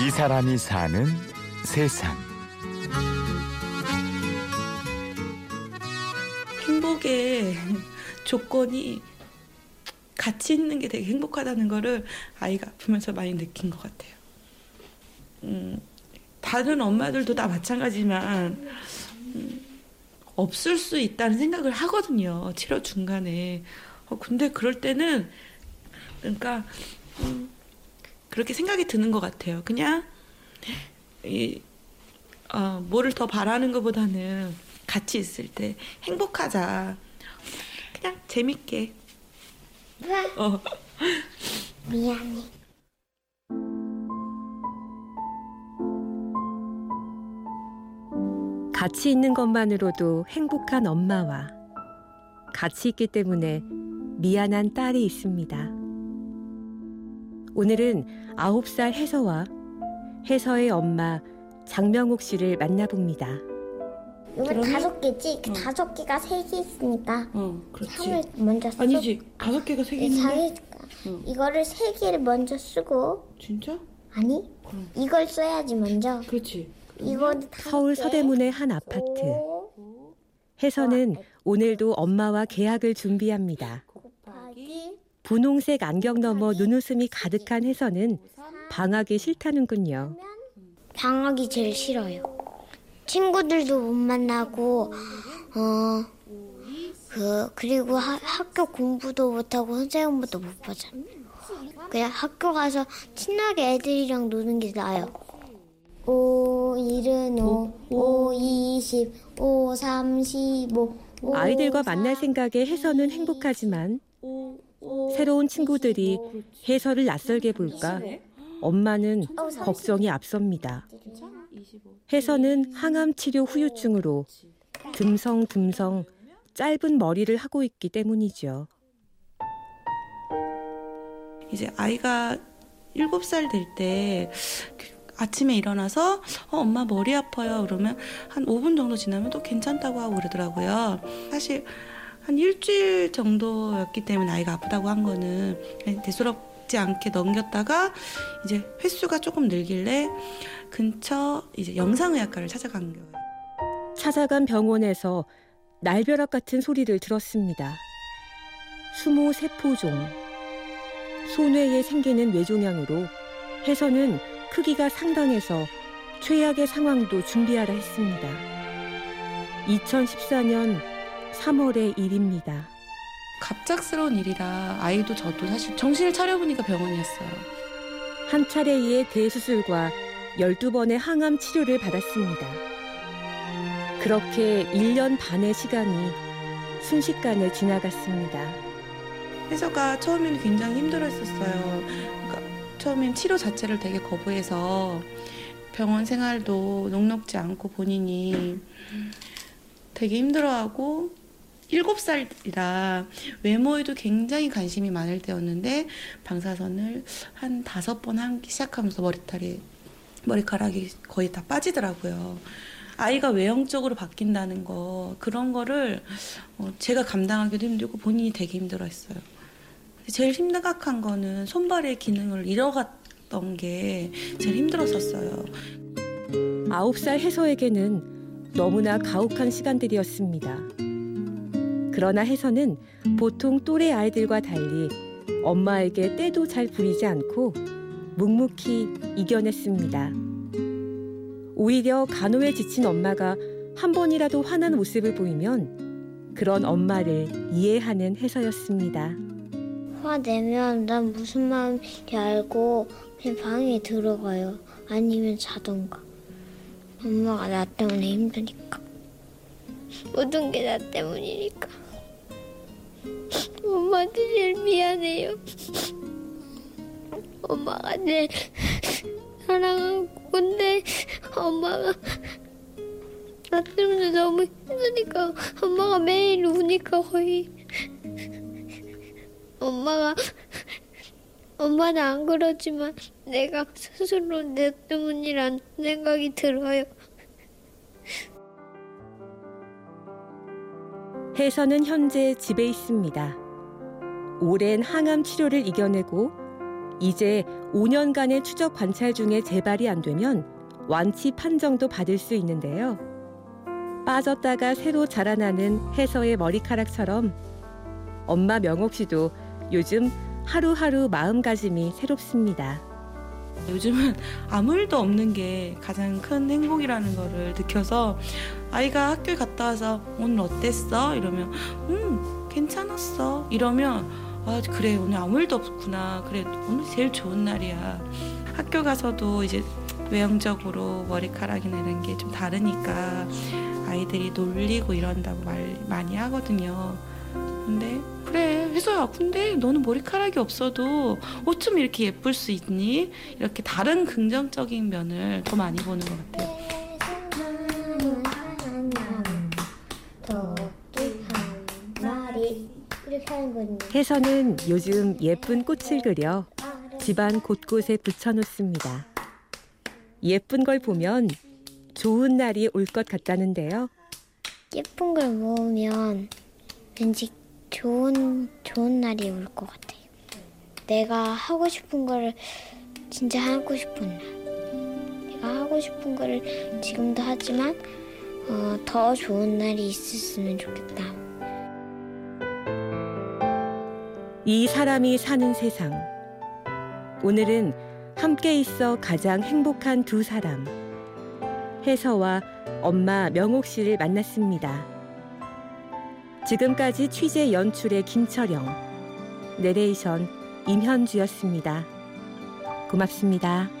이 사람이 사는 세상. 행복의 조건이 같이 있는 게 되게 행복하다는 거를 아이가 아프면서 많이 느낀 것 같아요. 음, 다른 엄마들도 다 마찬가지지만 음, 없을 수 있다는 생각을 하거든요. 치료 중간에. 어, 근데 그럴 때는 그러니까 음, 그렇게 생각이 드는 것 같아요. 그냥 이 어, 뭐를 더 바라는 것보다는 같이 있을 때 행복하자. 그냥 재밌게. 어. 미안해. 같이 있는 것만으로도 행복한 엄마와 같이 있기 때문에 미안한 딸이 있습니다. 오늘은 9살 혜서와 혜서의 엄마 장명옥 씨를 만나봅니다. 이거 그러면- 다섯 개지? 그 어. 다섯 개가 세 개 있으니까 어, 그렇지. 삼을 먼저 쓰고 아니지. 다섯 개가 세 개 있는데. 응. 이거를 세 개를 먼저 쓰고 진짜? 아니 그럼. 이걸 써야지 먼저 그렇지. 이거 서울 서대문의 한 아파트. 혜서는 오늘도 엄마와 계약을 준비합니다. 분홍색 안경 너머 눈웃음이 가득한 혜서는 방학이 싫다는군요. 방학이 제일 싫어요. 친구들도 못 만나고 어. 그 그리고 하- 학교 공부도 못하고 선생님보다 못 보잖아. 그냥 학교 가서 친하게 애들이랑 노는 게 나아요. 5, 1은 5, 5, 20, 5, 3, 15. 아이들과 만날 생각에 혜서는 행복하지만 새로운 친구들이 혜서를 낯설게 볼까? 엄마는 걱정이 앞섭니다. 혜서는 항암 치료 후유증으로 듬성듬성 짧은 머리를 하고 있기 때문이죠. 이제 아이가 일곱 살될 때 아침에 일어나서 어, 엄마 머리 아파요. 그러면 한 5분 정도 지나면 또 괜찮다고 하고 그러더라고요. 사실 한 일주일 정도였기 때문에 아이가 아프다고 한 거는 대수롭지 않게 넘겼다가 이제 횟수가 조금 늘길래 근처 이제 영상의학과를 찾아간 거예요. 찾아간 병원에서 날벼락 같은 소리를 들었습니다. 수모 세포종. 손뇌에 생기는 뇌종양으로 혜서는 크기가 상당해서 최악의 상황도 준비하라 했습니다. 2014년 3월의 일입니다. 갑작스러운 일이라 아이도 저도 사실 정신을 차려보니까 병원이었어요. 한 차례의 대수술과 12번의 항암 치료를 받았습니다. 그렇게 1년 반의 시간이 순식간에 지나갔습니다. 혜서가 처음에는 굉장히 힘들었었어요. 그러니까 처음엔 치료 자체를 되게 거부해서 병원 생활도 녹록지 않고 본인이 되게 힘들어하고 일곱 살이라 외모에도 굉장히 관심이 많을 때였는데 방사선을 한 다섯 번 하기 시작하면서 머리털이 머리카락이 거의 다 빠지더라고요. 아이가 외형적으로 바뀐다는 거 그런 거를 어, 제가 감당하기도 힘들고 본인이 되게 힘들어했어요. 제일 심각한 거는 손발의 기능을 잃어갔던 게 제일 힘들었었어요. 9살 혜서에게는 너무나 가혹한 시간들이었습니다. 그러나 혜서는 보통 또래 아이들과 달리 엄마에게 때도 잘 부리지 않고 묵묵히 이겨냈습니다. 오히려 간호에 지친 엄마가 한 번이라도 화난 모습을 보이면 그런 엄마를 이해하는 혜서였습니다. 화내면 난 무슨 마음인지 알고 그냥 방에 들어가요. 아니면 자던가. 엄마가 나 때문에 힘드니까. 모든 게 나 때문이니까. 엄마한테 제일 미안해요. 엄마가 제일 사랑하고 근데 엄마가 나 때문에 너무 힘드니까 엄마가 매일 우니까 거의 엄마가 엄마는 안 그러지만 내가 스스로 내 때문이란 생각이 들어요. 혜서는 현재 집에 있습니다. 오랜 항암 치료를 이겨내고 이제 5년간의 추적 관찰 중에 재발이 안 되면 완치 판정도 받을 수 있는데요. 빠졌다가 새로 자라나는 해서의 머리카락처럼 엄마 명옥 씨도 요즘 하루하루 마음가짐이 새롭습니다. 요즘은 아무 일도 없는 게 가장 큰 행복이라는 거를 느껴서 아이가 학교에 갔다 와서 오늘 어땠어? 이러면 음 괜찮았어 이러면 아 그래 오늘 아무 일도 없구나 그래 오늘 제일 좋은 날이야 학교 가서도 이제 외형적으로 머리카락이나 이런 게 좀 다르니까 아이들이 놀리고 이런다고 말 많이 하거든요 근데 그래 혜서야 근데 너는 머리카락이 없어도 어쩜 이렇게 예쁠 수 있니? 이렇게 다른 긍정적인 면을 더 많이 보는 것 같아요. 토끼 한 마리 해서는 요즘 예쁜 꽃을 그려 집안 곳곳에 붙여놓습니다. 예쁜 걸 보면 좋은 날이 올 것 같다는데요. 예쁜 걸 모으면 왠지 좋은 좋은 날이 올 것 같아요. 내가 하고 싶은 거를 진짜 하고 싶은 날. 내가 하고 싶은 거를 지금도 하지만 어, 더 좋은 날이 있었으면 좋겠다. 이 사람이 사는 세상. 오늘은 함께 있어 가장 행복한 두 사람. 혜서와 엄마 명옥 씨를 만났습니다. 지금까지 취재 연출의 김철영, 내레이션 임현주였습니다. 고맙습니다.